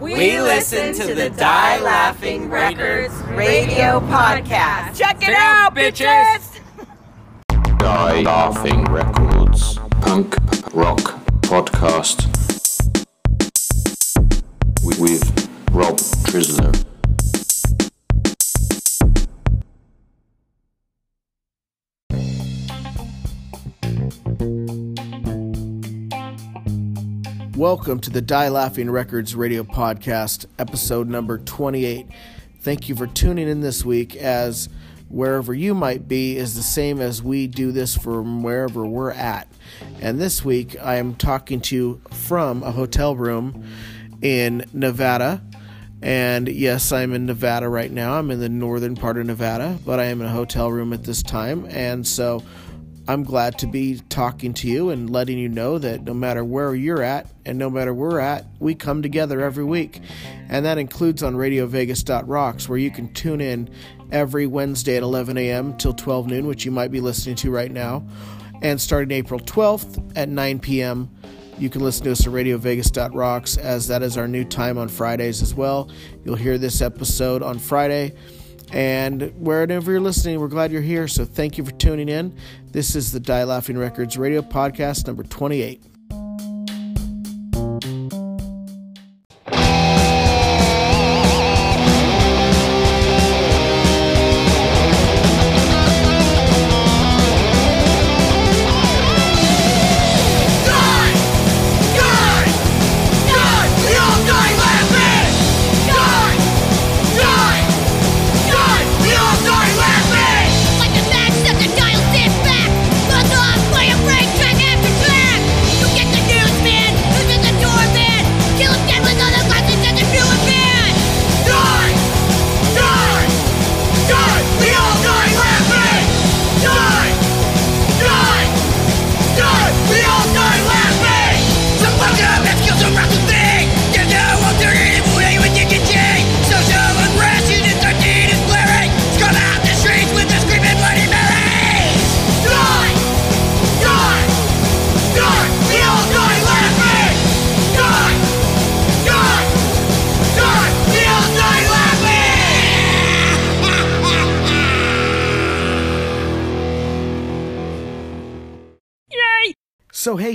We listen to the Die Laughing Records radio podcast. Check it out, bitches! Die Laughing Records Punk Rock Podcast with, with Rob Trisler. Welcome to the Die Laughing Records radio podcast, episode number 28. Thank you for tuning in this week, as wherever you might be is the same as we do this from wherever we're at. And this week, I am talking to you from a hotel room in Nevada. And yes, I'm in Nevada right now. I'm in the northern part of Nevada, but I am in a hotel room at this time. And so I'm glad to be talking to you and letting you know that no matter where you're at and no matter where we're at, we come together every week. And that includes on RadioVegas.rocks, where you can tune in every Wednesday at 11 a.m. till 12 noon, which you might be listening to right now. And starting April 12th at 9 p.m., you can listen to us at RadioVegas.rocks, as that is our new time on Fridays as well. You'll hear this episode on Friday. And wherever you're listening, we're glad you're here. So thank you for tuning in. This is the Die Laughing Records radio podcast number 28.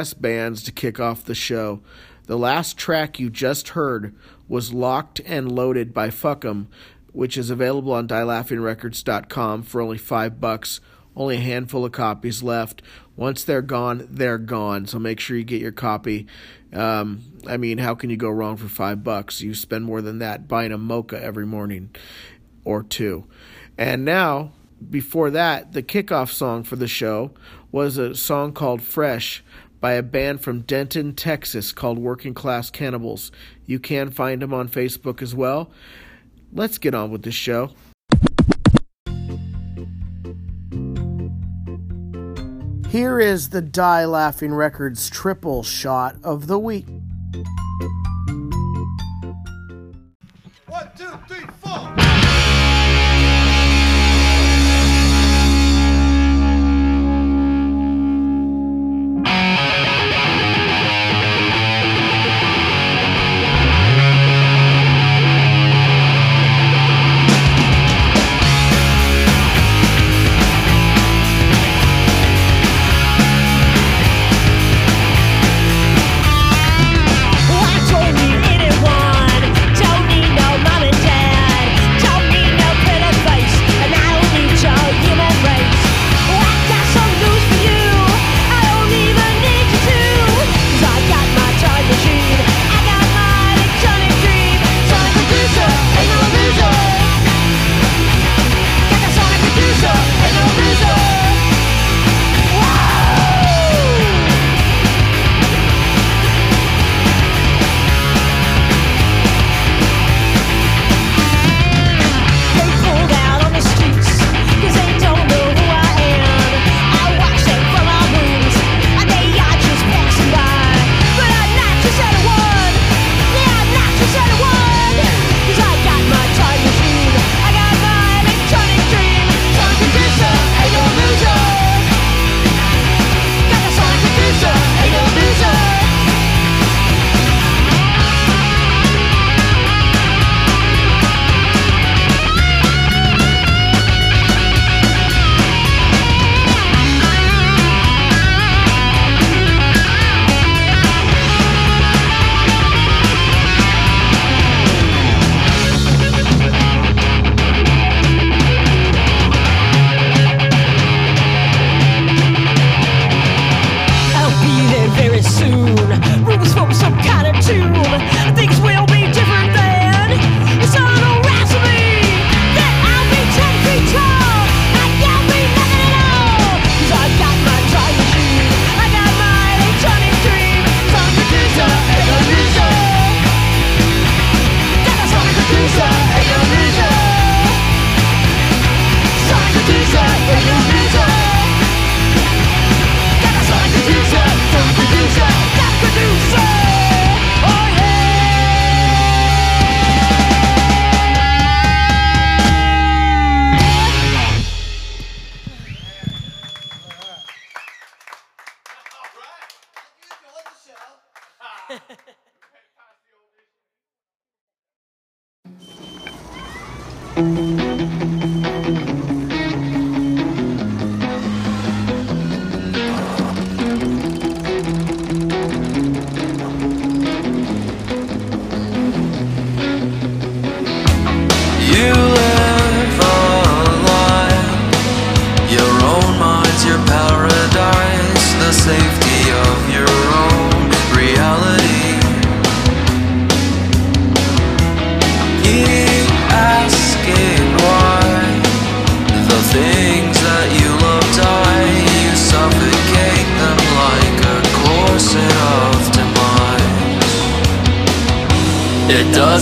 Ass bands to kick off the show. The last track you just heard was Locked and Loaded by Fuck'em, which is available on dielaughingrecords.com for only five bucks. Only a handful of copies left. Once they're gone, they're gone. So make sure you get your copy. Um, I mean, how can you go wrong for five bucks? You spend more than that buying a mocha every morning or two. And now, before that, the kickoff song for the show was a song called Fresh by a band from Denton, Texas called Working Class Cannibals. You can find them on Facebook as well. Let's get on with the show. Here is the Die Laughing Records triple shot of the week.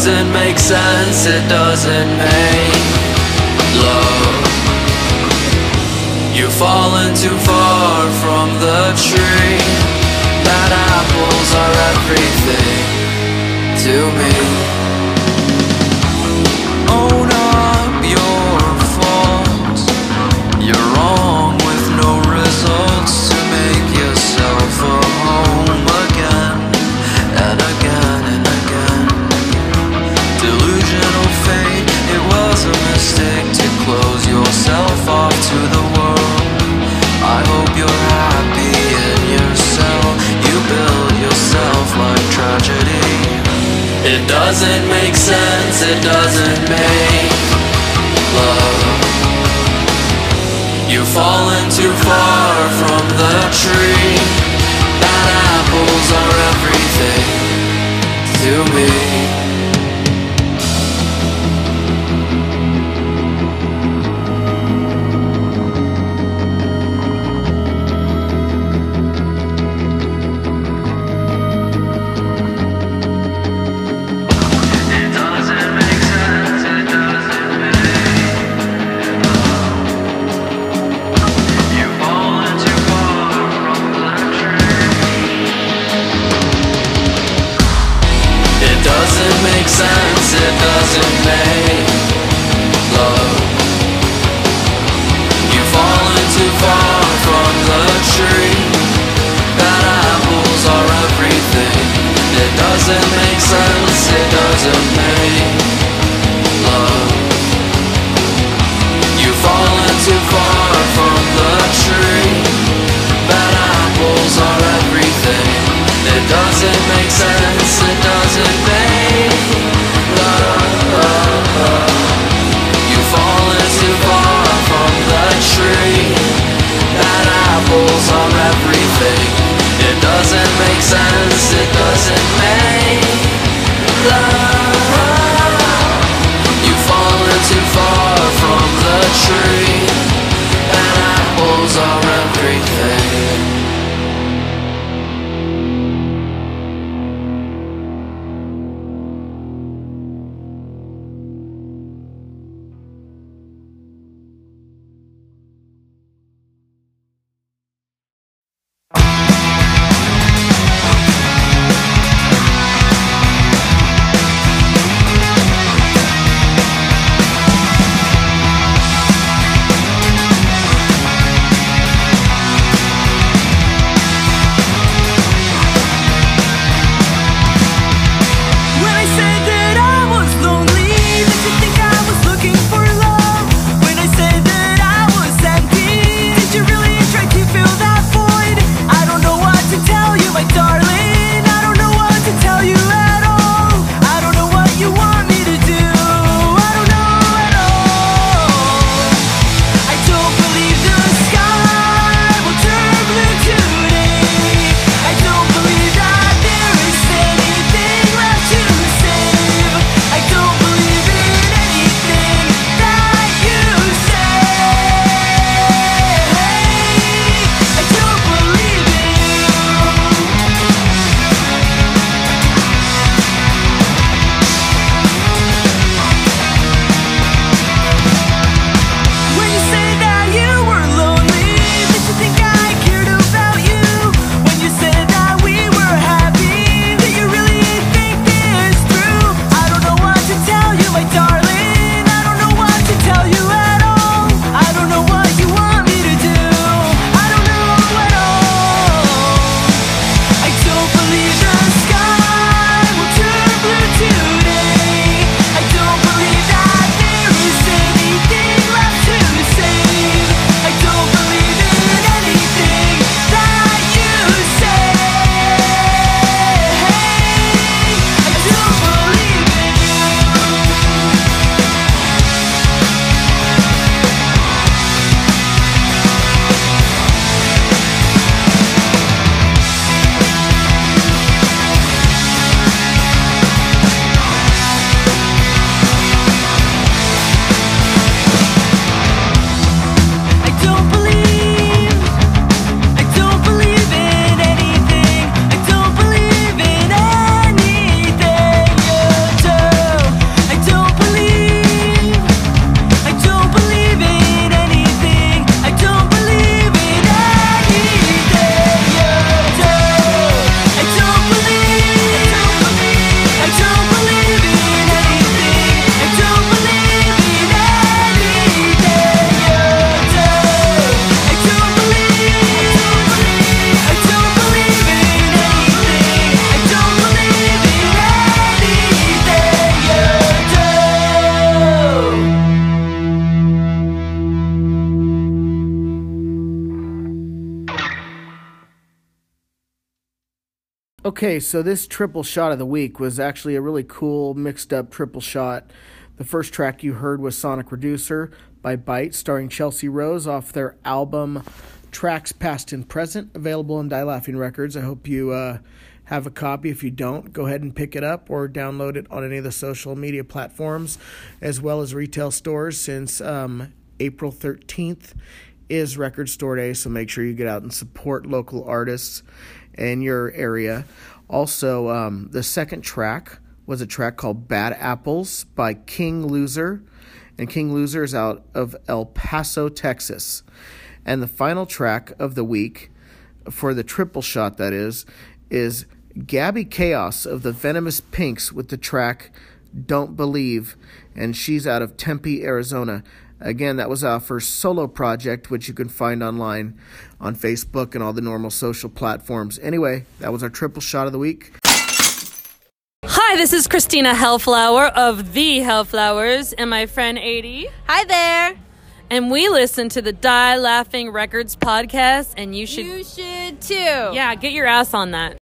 Doesn't make sense, it doesn't make love. You've fallen too far from the tree. Bad apples are everything to me. It doesn't make sense, it doesn't make love. You've fallen too far from the tree. That apples are everything to me. sense it doesn't make love. You've fallen too far from the tree. That apples are everything. It doesn't make sense, it doesn't make love. You've fallen too far from the tree. That apples are everything. It doesn't make sense, it doesn't make doesn't make sense, it doesn't make love. You've fallen too far from the tree And apples are everything. Okay, so this triple shot of the week was actually a really cool mixed up triple shot. The first track you heard was Sonic Reducer by Bite, starring Chelsea Rose off their album Tracks Past and Present, available on Die Laughing Records. I hope you uh, have a copy. If you don't, go ahead and pick it up or download it on any of the social media platforms as well as retail stores since um, April 13th is Record Store Day, so make sure you get out and support local artists in your area. Also, um, the second track was a track called Bad Apples by King Loser, and King Loser is out of El Paso, Texas. And the final track of the week, for the triple shot that is, is Gabby Chaos of the Venomous Pinks with the track Don't Believe, and she's out of Tempe, Arizona. Again, that was our first solo project, which you can find online on Facebook and all the normal social platforms. Anyway, that was our triple shot of the week. Hi, this is Christina Hellflower of The Hellflowers and my friend 80. Hi there. And we listen to the Die Laughing Records podcast, and you should. You should too. Yeah, get your ass on that.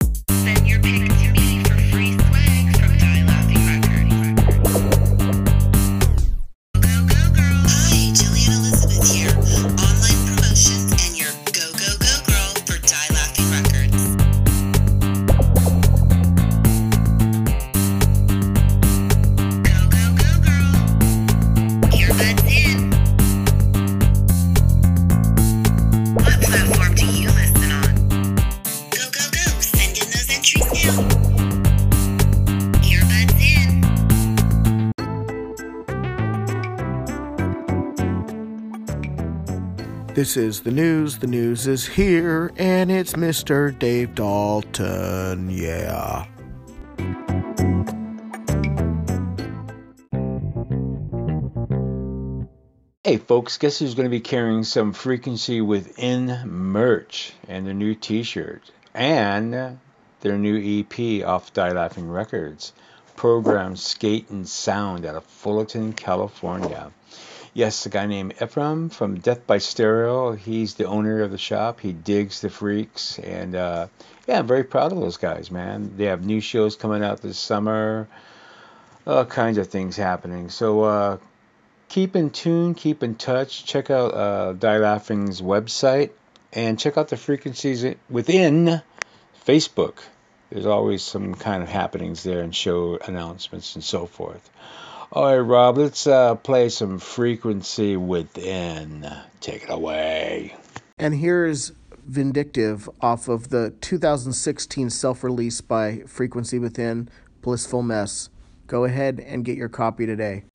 This is the news. The news is here, and it's Mr. Dave Dalton. Yeah. Hey folks, guess who's going to be carrying some frequency within merch and their new t-shirt and their new EP off Die Laughing Records, program Skate and Sound out of Fullerton, California. Yes, a guy named Efrem from Death by Stereo. He's the owner of the shop. He digs the freaks, and uh, yeah, I'm very proud of those guys, man. They have new shows coming out this summer, all kinds of things happening. So uh, keep in tune, keep in touch. Check out uh, Die Laughing's website, and check out the frequencies within Facebook. There's always some kind of happenings there and show announcements and so forth. All right, Rob, let's uh, play some frequency within. Take it away. And here's Vindictive off of the 2016 self release by Frequency Within, Blissful Mess. Go ahead and get your copy today.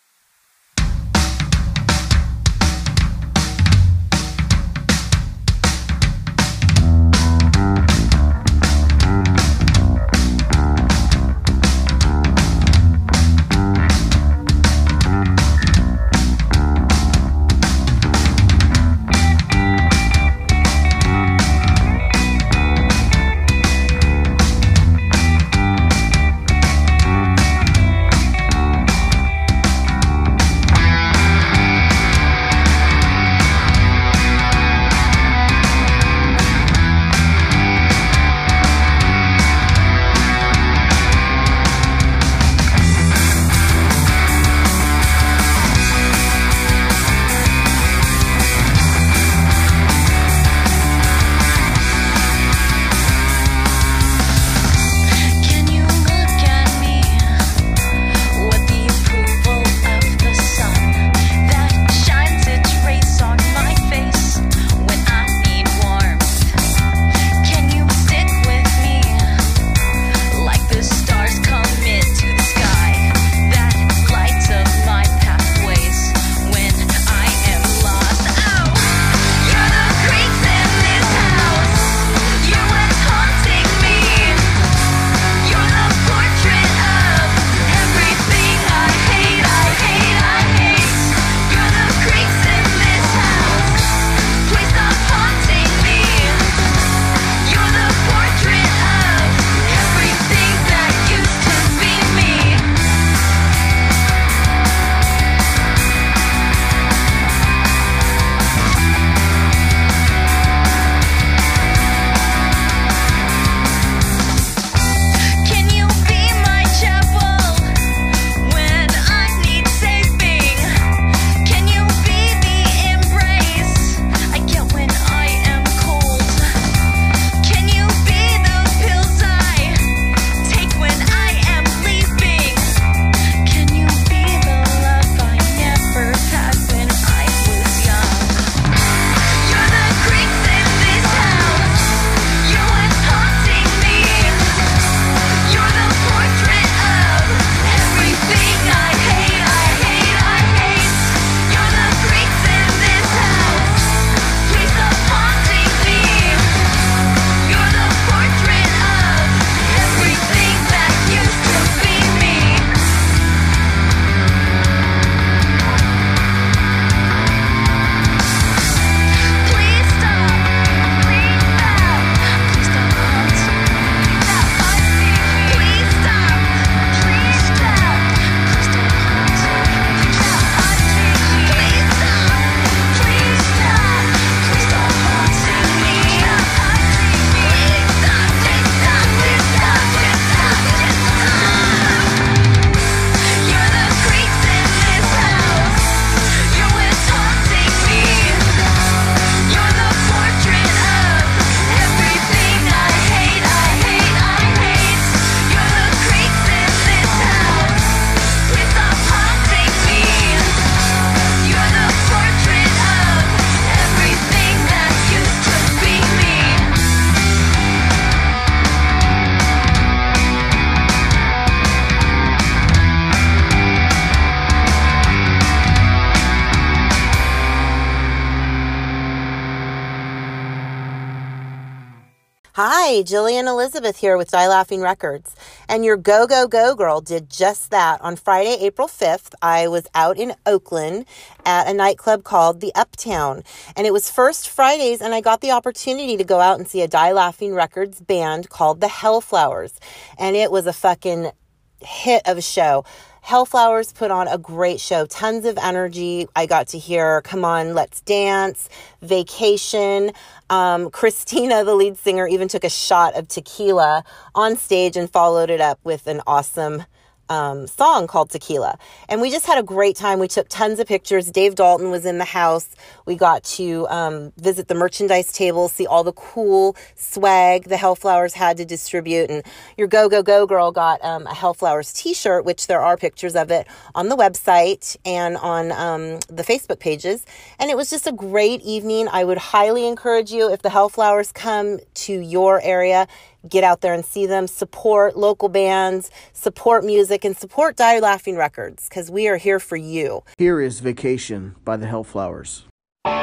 Hi, Jillian Elizabeth here with Die Laughing Records. And your Go Go Go Girl did just that. On Friday, April 5th, I was out in Oakland at a nightclub called The Uptown. And it was First Fridays, and I got the opportunity to go out and see a Die Laughing Records band called The Hellflowers. And it was a fucking hit of a show. Hellflowers put on a great show, tons of energy. I got to hear Come On, Let's Dance, Vacation. Um, Christina, the lead singer, even took a shot of tequila on stage and followed it up with an awesome um, song called Tequila. And we just had a great time. We took tons of pictures. Dave Dalton was in the house. We got to um, visit the merchandise table, see all the cool swag the Hellflowers had to distribute. And your Go Go Go girl got um, a Hellflowers t shirt, which there are pictures of it on the website and on um, the Facebook pages. And it was just a great evening. I would highly encourage you if the Hellflowers come to your area get out there and see them, support local bands, support music, and support Die Laughing Records because we are here for you. Here is Vacation by the Hellflowers. I'm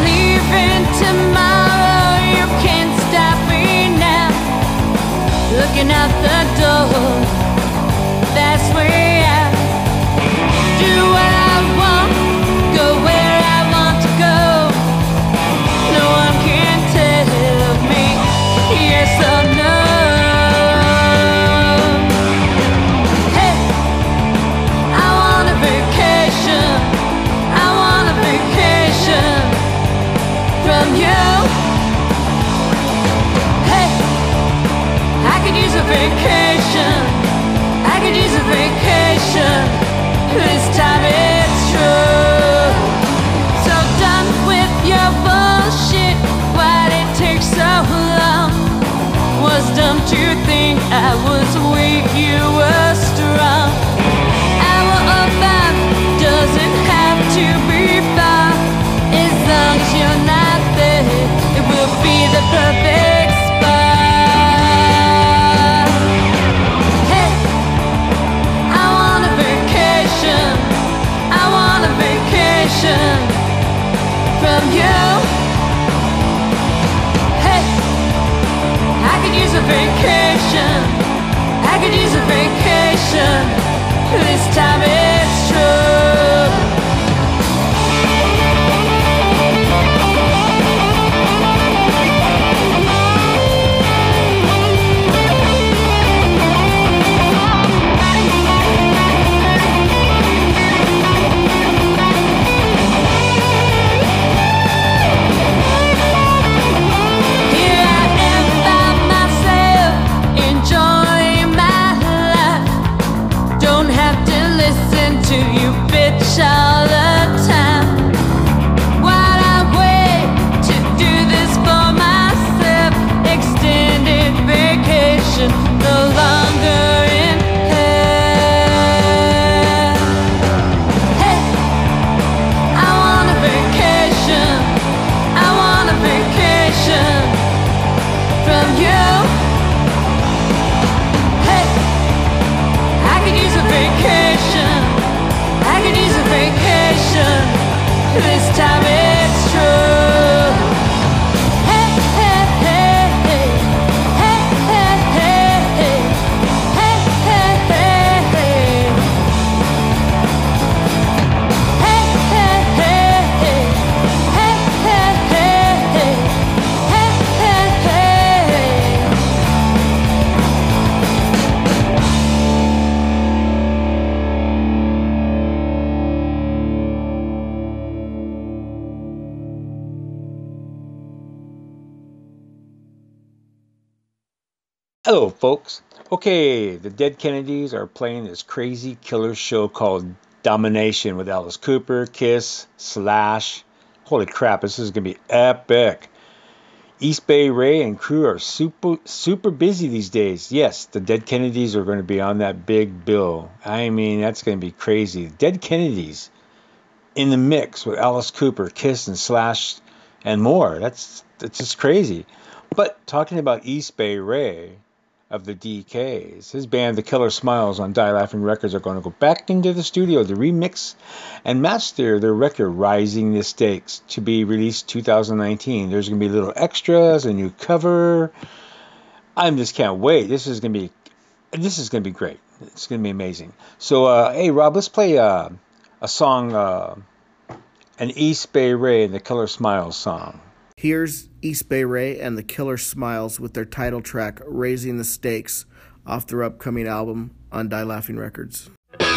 leaving tomorrow. You can't stop me now. Looking out you. Hey, I could use a vacation. I could use a vacation. This time it's true. So done with your bullshit. Why'd it take so long? Was dumb to think I was weak, you were you. Hey, I could use a vacation. I could use a vacation. Folks. Okay, the Dead Kennedys are playing this crazy killer show called Domination with Alice Cooper, Kiss, Slash. Holy crap, this is going to be epic. East Bay Ray and crew are super super busy these days. Yes, the Dead Kennedys are going to be on that big bill. I mean, that's going to be crazy. Dead Kennedys in the mix with Alice Cooper, Kiss, and Slash, and more. That's that's just crazy. But talking about East Bay Ray, of the DKs. His band, The Killer Smiles, on Die Laughing Records, are going to go back into the studio to remix and master their record, Rising the Stakes, to be released 2019. There's going to be little extras, a new cover. I just can't wait. This is going to be, this is going to be great. It's going to be amazing. So, uh, hey Rob, let's play uh, a song, uh, an East Bay Ray and the Killer Smiles song. Here's East Bay Ray and the Killer Smiles with their title track, Raising the Stakes, off their upcoming album on Die Laughing Records. Raising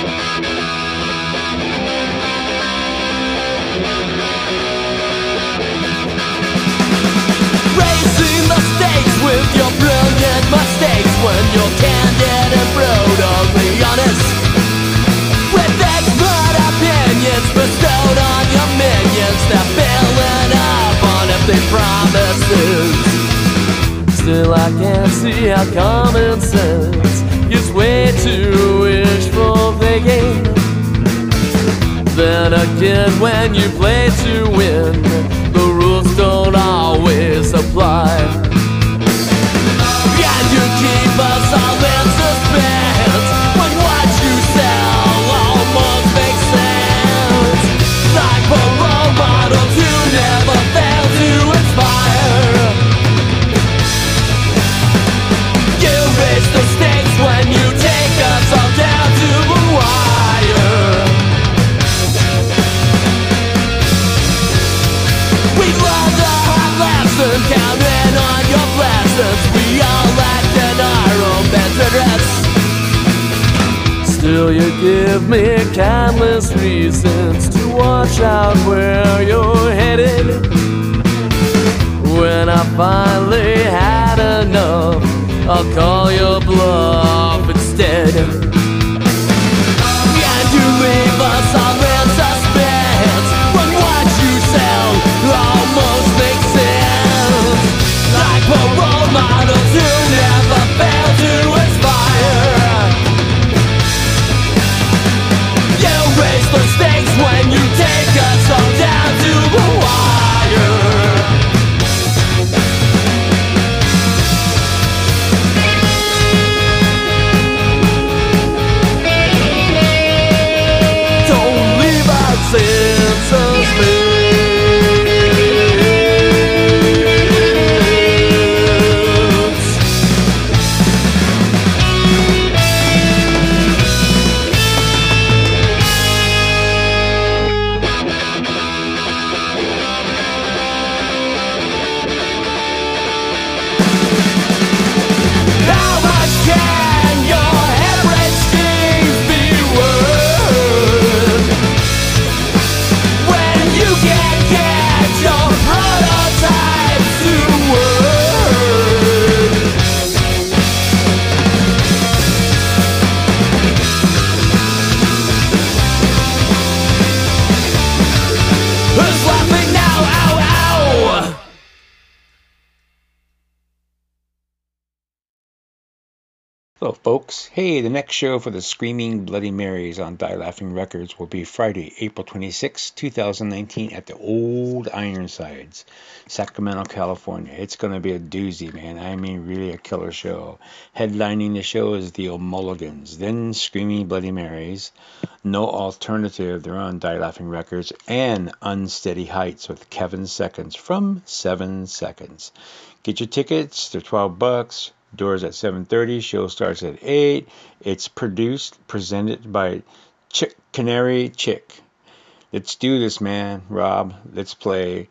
the stakes with your brilliant mistakes when you're promises. Still, I can't see how common sense gives way to wishful thinking. Then again, when you play to win, the rules don't always apply. And you keep us Still, you give me countless reasons to watch out where you're headed. When I finally had enough, I'll call your bluff instead. Hey, the next show for the Screaming Bloody Marys on Die Laughing Records will be Friday, April 26, 2019, at the Old Ironsides, Sacramento, California. It's going to be a doozy, man. I mean, really a killer show. Headlining the show is the O'Mulligans, then Screaming Bloody Marys, No Alternative, they're on Die Laughing Records, and Unsteady Heights with Kevin Seconds from 7 Seconds. Get your tickets, they're 12 bucks. Doors at 7:30. Show starts at 8. It's produced, presented by Chick Canary Chick. Let's do this, man. Rob, let's play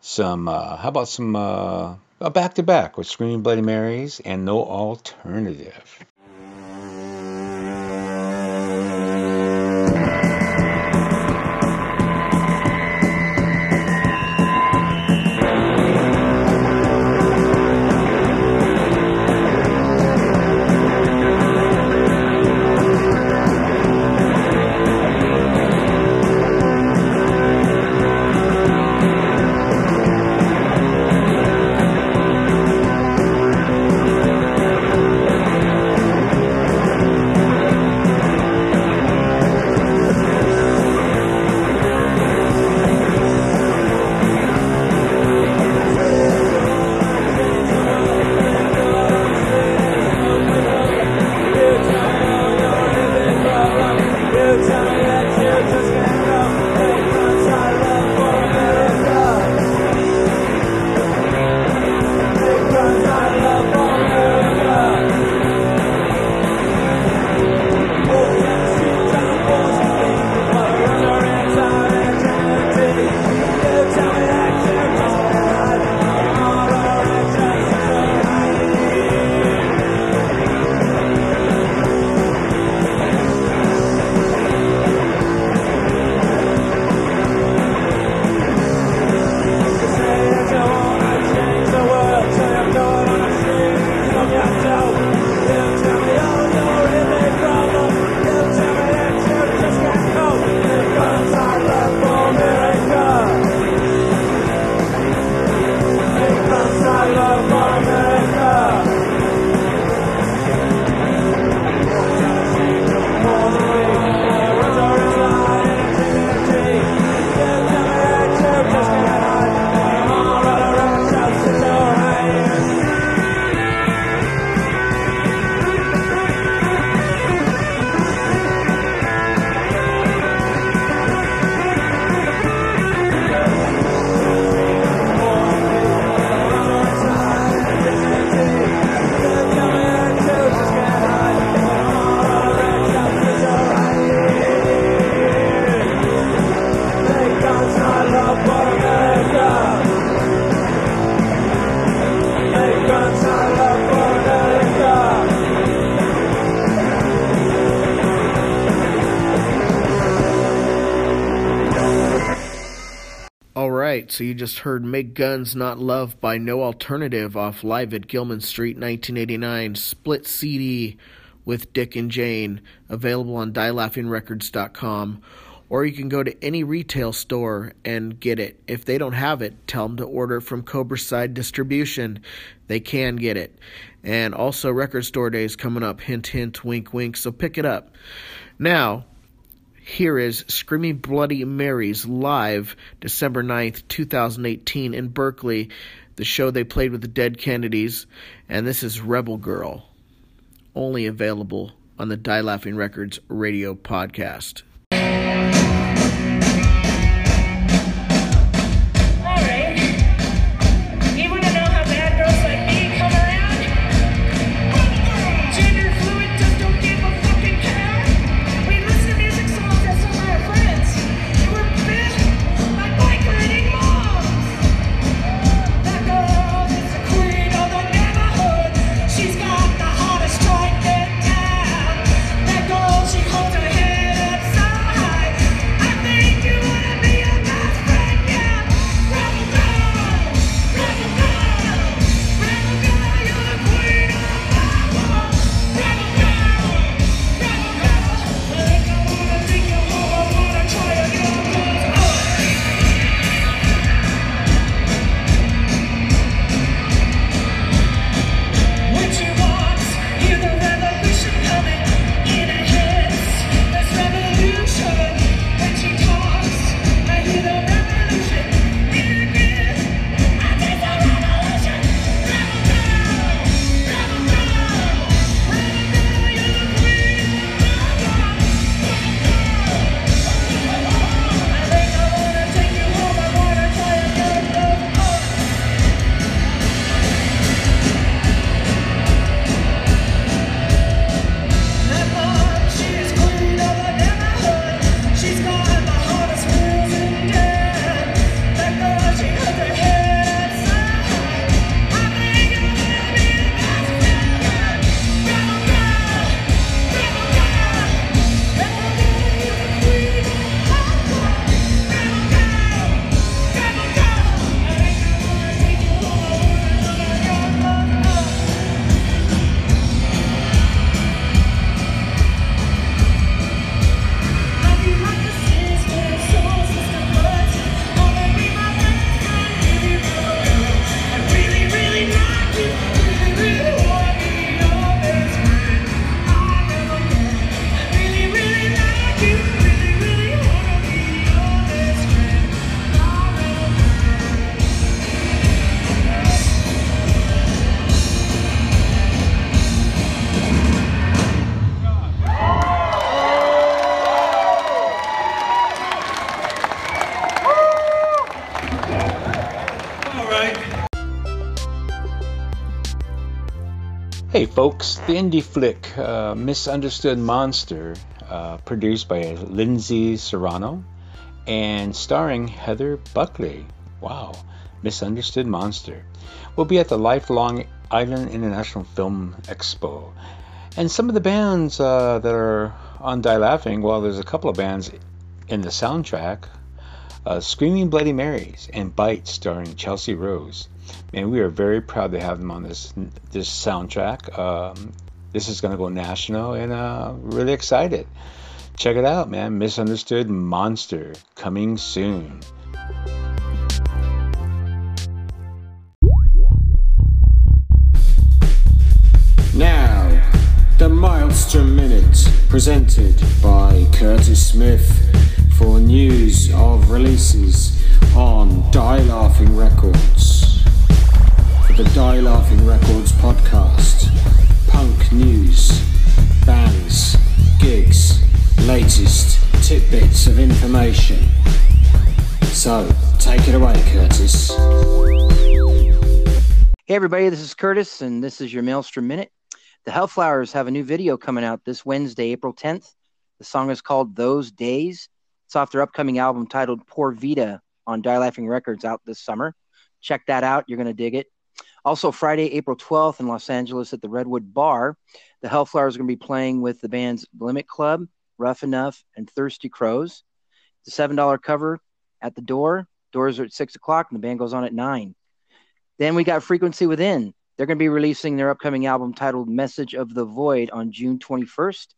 some. Uh, how about some uh, a back to back with Screaming Bloody Marys and No Alternative. So you just heard Make Guns Not Love by No Alternative off Live at Gilman Street 1989, split CD with Dick and Jane, available on DieLaughingRecords.com. Or you can go to any retail store and get it. If they don't have it, tell them to order from Cobraside Distribution. They can get it. And also, Record Store Day is coming up. Hint, hint, wink, wink. So pick it up. Now, here is Screaming Bloody Marys live December 9th, 2018 in Berkeley, the show they played with the Dead Kennedys, and this is Rebel Girl, only available on the Die Laughing Records radio podcast. Hey folks, the indie flick uh, Misunderstood Monster, uh, produced by Lindsay Serrano and starring Heather Buckley. Wow, Misunderstood Monster. will be at the Lifelong Island International Film Expo. And some of the bands uh, that are on Die Laughing, well, there's a couple of bands in the soundtrack uh, Screaming Bloody Marys and Bite starring Chelsea Rose. Man, we are very proud to have them on this this soundtrack. Um, this is going to go national, and uh, really excited. Check it out, man. Misunderstood Monster coming soon. Now, the Maelstrom Minute, presented by Curtis Smith for news of releases on Die Laughing Records. The Die Laughing Records podcast, punk news, bands, gigs, latest tidbits of information. So, take it away, Curtis. Hey, everybody, this is Curtis, and this is your Maelstrom Minute. The Hellflowers have a new video coming out this Wednesday, April 10th. The song is called Those Days. It's off their upcoming album titled Poor Vita on Die Laughing Records out this summer. Check that out. You're going to dig it. Also, Friday, April 12th in Los Angeles at the Redwood Bar, the Hellflowers are going to be playing with the bands Limit Club, Rough Enough, and Thirsty Crows. It's a $7 cover at the door. Doors are at six o'clock, and the band goes on at nine. Then we got Frequency Within. They're going to be releasing their upcoming album titled Message of the Void on June 21st.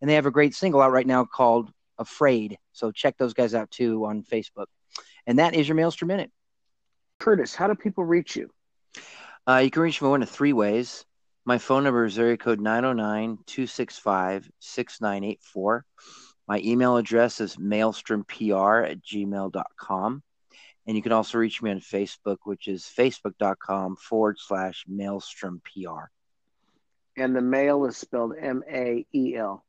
And they have a great single out right now called Afraid. So check those guys out too on Facebook. And that is your Maelstrom Minute. Curtis, how do people reach you? Uh, you can reach me one of three ways. My phone number is area code 909 265 6984. My email address is maelstrompr at gmail.com. And you can also reach me on Facebook, which is facebook.com forward slash maelstrom PR. And the mail is spelled M A E L.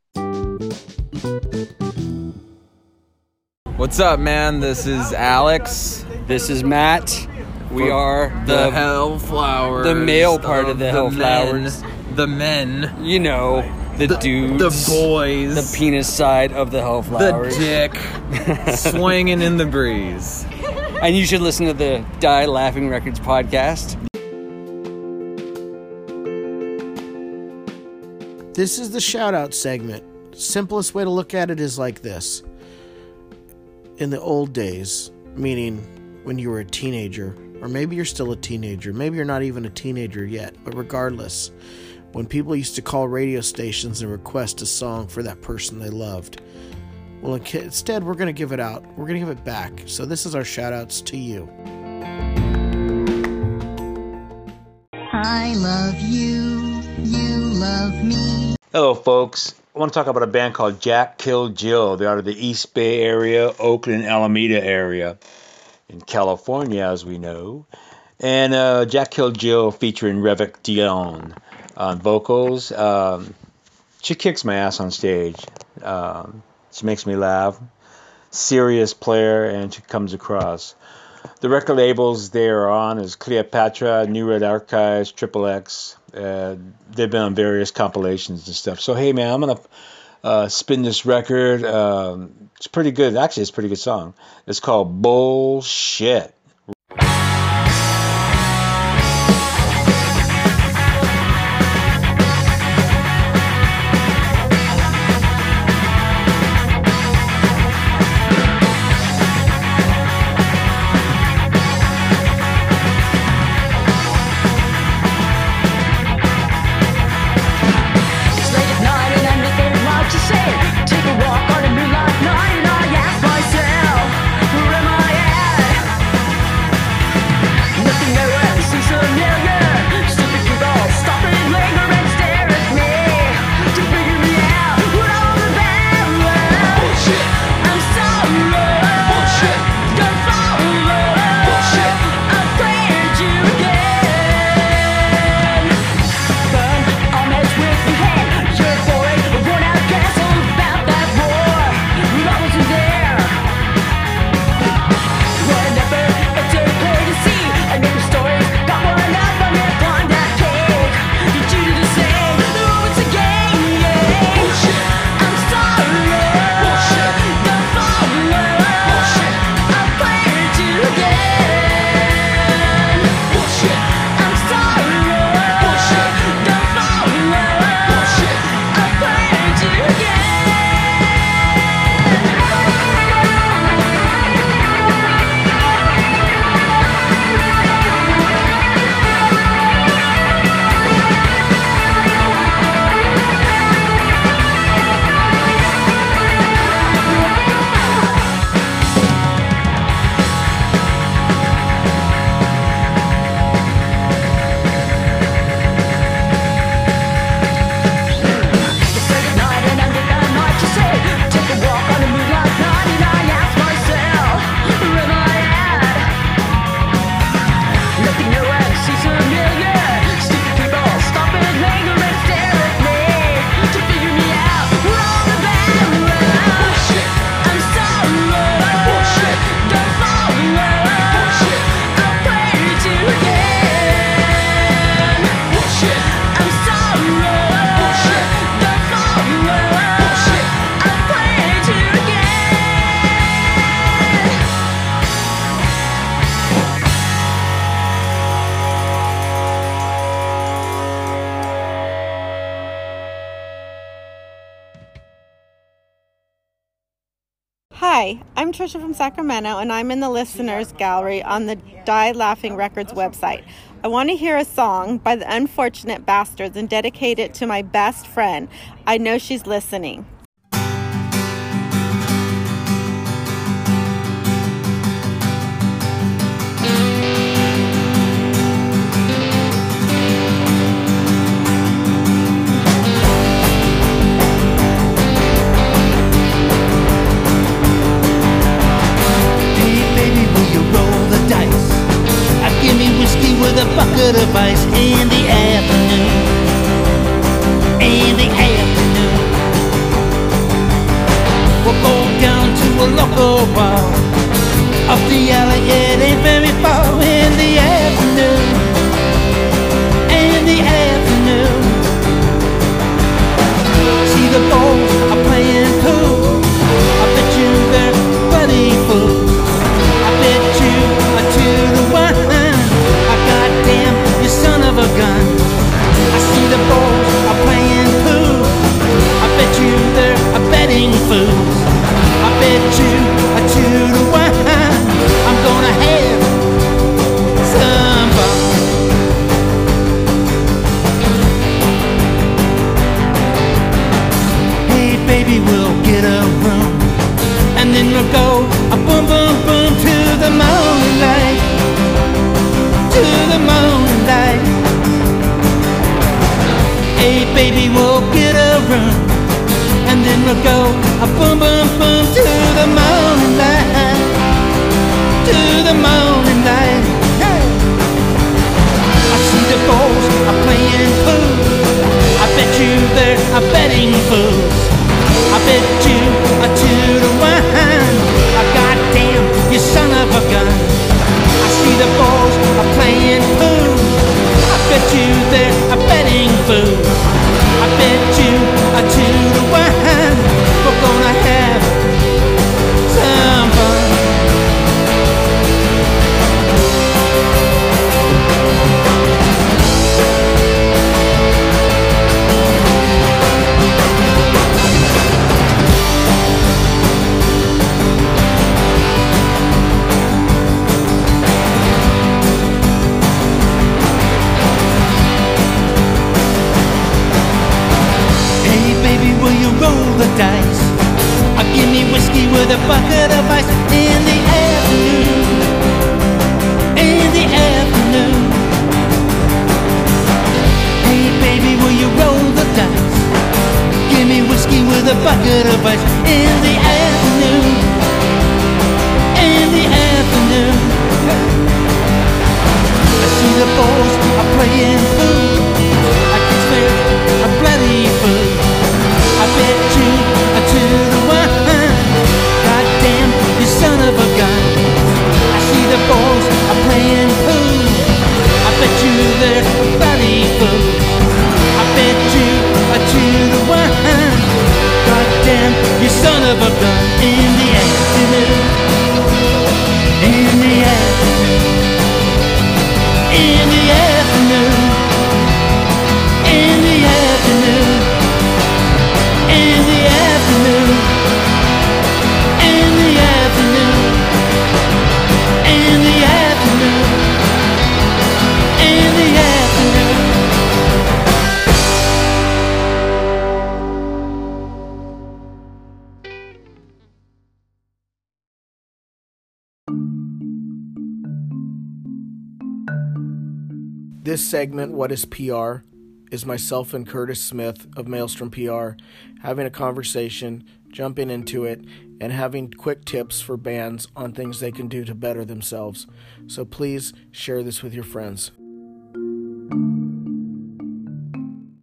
What's up, man? This is Alex. This is Matt. We are the the Hellflowers. the male part of the Hellflowers. Men, the men. You know, the, The- dudes, the boys. the penis side of the Hellflowers, The dick swinging in the breeze. And you should listen to the Die Laughing Records podcast. This is the shout out segment. Simplest way to look at it is like this. In the old days, meaning when you were a teenager, or maybe you're still a teenager, maybe you're not even a teenager yet, but regardless, when people used to call radio stations and request a song for that person they loved, well, instead, we're going to give it out. We're going to give it back. So, this is our shout outs to you. I love you, you love me. Hello, folks. I want to talk about a band called Jack Kill Jill. They're out of the East Bay area, Oakland, Alameda area in California, as we know. And uh, Jack Kill Jill featuring Revik Dion on vocals. Um, she kicks my ass on stage. Um, she makes me laugh. Serious player, and she comes across. The record labels they are on is Cleopatra, New Red Archives, Triple X. Uh, they've been on various compilations and stuff. So hey, man, I'm gonna uh, spin this record. Um, it's pretty good. Actually, it's a pretty good song. It's called Bullshit. Sacramento, and I'm in the listeners gallery on the Die Laughing Records website. I want to hear a song by the Unfortunate Bastards and dedicate it to my best friend. I know she's listening. With a bucket of ice in the afternoon. In the afternoon. We'll go down to a local bar. Up the alley, we'll go a boom boom boom to the moonlight, to the moonlight. Hey. I see the boys are playing pool. I bet you they're a betting fools. I bet you a two to one. A goddamn, you son of a gun. I see the boys are playing pool. I bet you they're a betting fools. I bet you a two to one. Segment, What is PR, is myself and Curtis Smith of Maelstrom PR having a conversation, jumping into it, and having quick tips for bands on things they can do to better themselves. So please share this with your friends.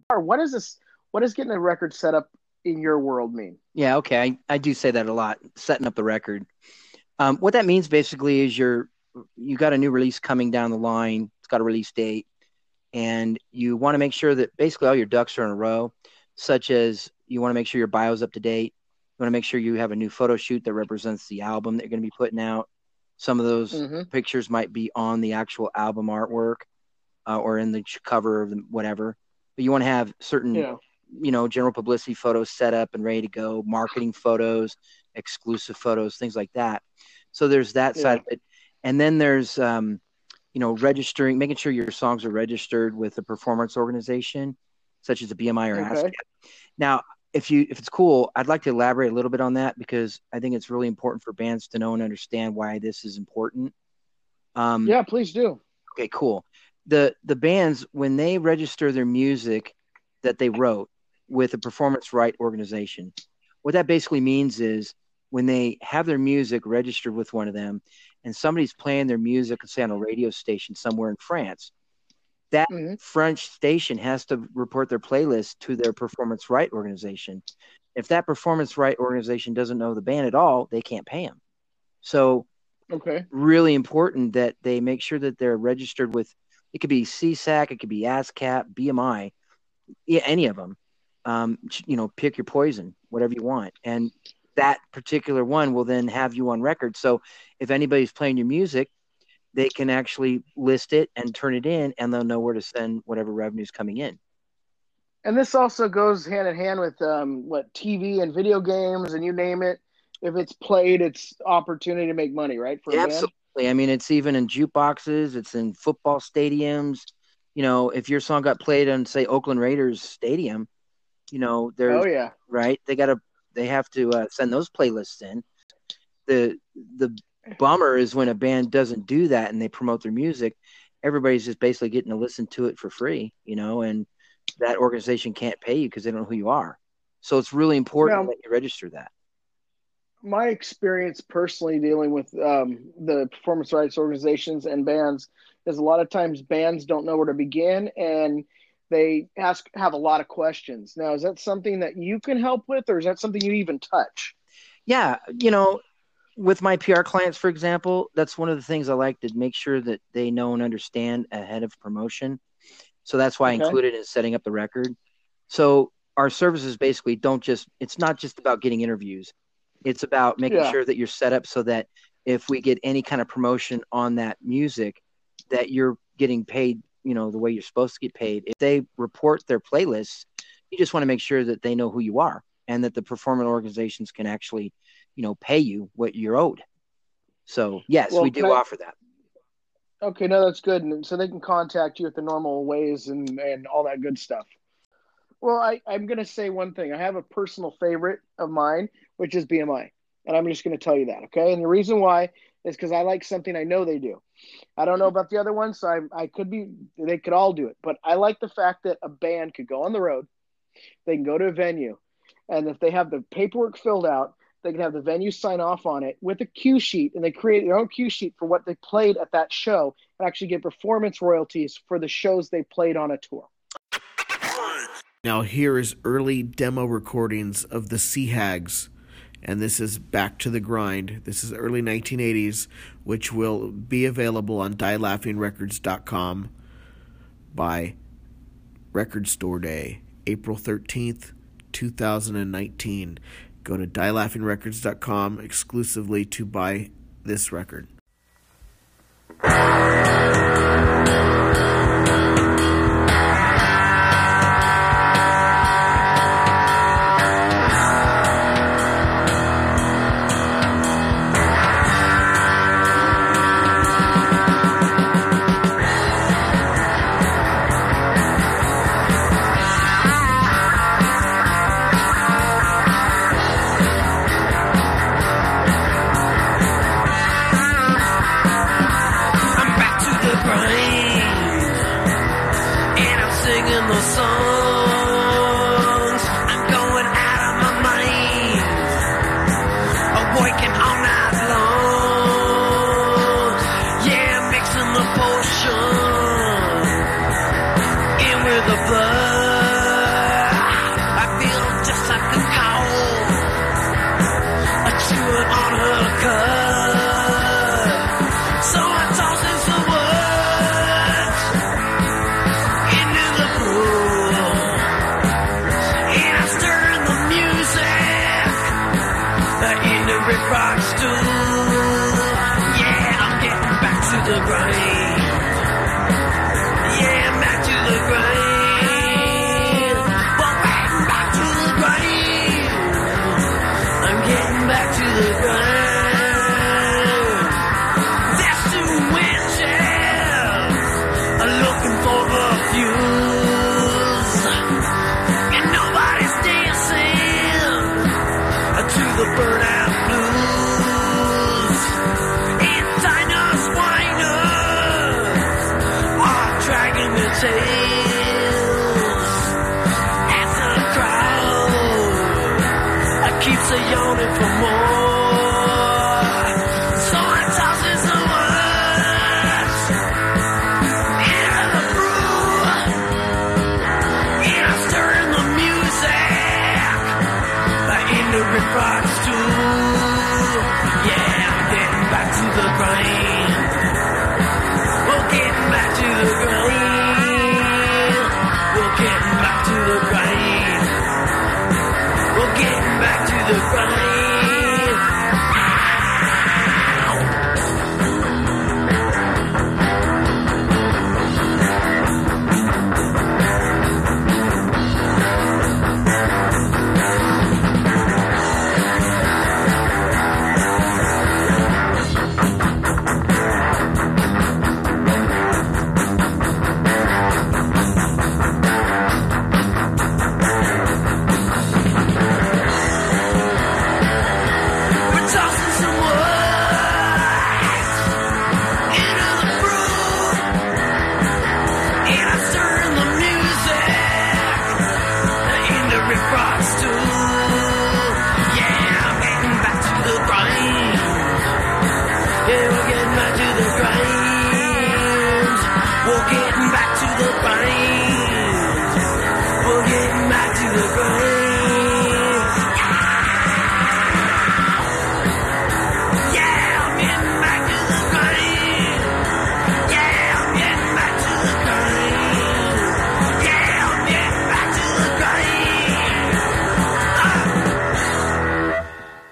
What is this? What does getting a record set up in your world mean? Yeah, okay. I, I do say that a lot, setting up the record. Um, what that means basically is you're you got a new release coming down the line. It's got a release date, and you want to make sure that basically all your ducks are in a row, such as you want to make sure your bio's up to date. You want to make sure you have a new photo shoot that represents the album that you're going to be putting out. Some of those Mhm. pictures might be on the actual album artwork uh, or in the cover of whatever. But you want to have certain Yeah. you know, general publicity photos set up and ready to go, marketing photos, exclusive photos, things like that. So there's that Yeah. side of it, and then there's um, you know registering, making sure your songs are registered with a performance organization, such as a BMI or Okay. ASCAP. Now, if you if it's cool, I'd like to elaborate a little bit on that because I think it's really important for bands to know and understand why this is important. Um, Yeah, please do. Okay, cool. The the bands when they register their music that they wrote with a performance right organization, what that basically means is when they have their music registered with one of them and somebody's playing their music, say on a radio station somewhere in France, that French station has to report their playlist to their performance right organization. If that performance right organization doesn't know the band at all, they can't pay them. So Okay. really important that they make sure that they're registered with it could be SESAC, it could be ASCAP, BMI, yeah, any of them. Um, you know, pick your poison, whatever you want, and that particular one will then have you on record. So if anybody's playing your music, they can actually list it and turn it in, and they'll know where to send whatever revenue's coming in. And this also goes hand in hand with um, what TV and video games and you name it. If it's played, it's opportunity to make money, right? For? Absolutely. I mean, it's even in jukeboxes, it's in football stadiums. You know, if your song got played on, say, Oakland Raiders Stadium, you know, there's Oh, yeah. right. They got to, they have to uh, send those playlists in. The the bummer is when a band doesn't do that and they promote their music, everybody's just basically getting to listen to it for free, you know, and that organization can't pay you because they don't know who you are. So it's really important Now- that you register that. my experience personally dealing with um, the performance rights organizations and bands is a lot of times bands don't know where to begin and they ask have a lot of questions. Now, is that something that you can help with, or is that something you even touch? Yeah, you know, with my PR clients, for example, that's one of the things I like to make sure that they know and understand ahead of promotion. So that's why Okay. I included in setting up the record. So our services basically don't just it's not just about getting interviews. It's about making Yeah. sure that you're set up so that if we get any kind of promotion on that music that you're getting paid, you know, the way you're supposed to get paid. If they report their playlists, you just want to make sure that they know who you are and that the performance organizations can actually, you know, pay you what you're owed. So yes, Well, we do I- offer that. Okay, no, that's good. And so they can contact you at the normal ways and, and all that good stuff. Well, I, I'm going to say one thing. I have a personal favorite of mine, which is BMI. And I'm just going to tell you that, okay? And the reason why is because I like something I know they do. I don't know mm-hmm. about the other ones, so I, I could be, they could all do it. But I like the fact that a band could go on the road, they can go to a venue, and if they have the paperwork filled out, they can have the venue sign off on it with a cue sheet, and they create their own cue sheet for what they played at that show, and actually get performance royalties for the shows they played on a tour. Now, here is early demo recordings of the Sea Hags, and this is Back to the Grind. This is early 1980s, which will be available on dielaughingrecords.com by Record Store Day, April 13th, 2019. Go to dielaughingrecords.com exclusively to buy this record.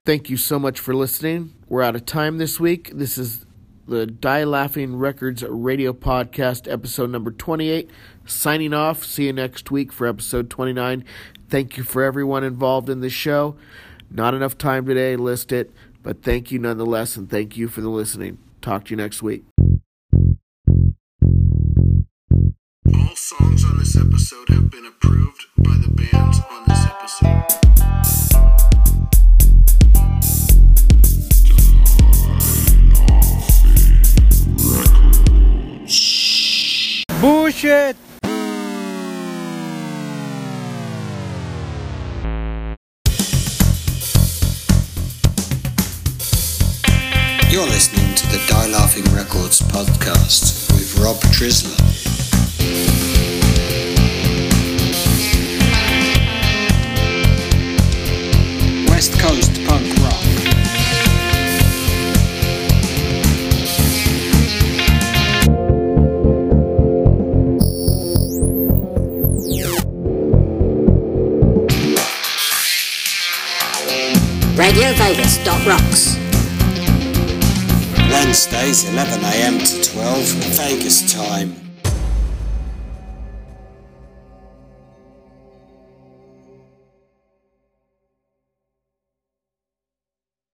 Thank you so much for listening. We're out of time this week. This is the Die Laughing Records radio podcast, episode number 28. Signing off. See you next week for episode 29. Thank you for everyone involved in this show. Not enough time today to list it, but thank you nonetheless, and thank you for the listening. Talk to you next week. All songs on this episode have been approved by the bands on this episode. Bullshit! You're listening to the Die Laughing Records podcast with Rob Trisler. West Coast punk rock. RadioVegas.rocks. Wednesdays 11am to 12 Vegas time.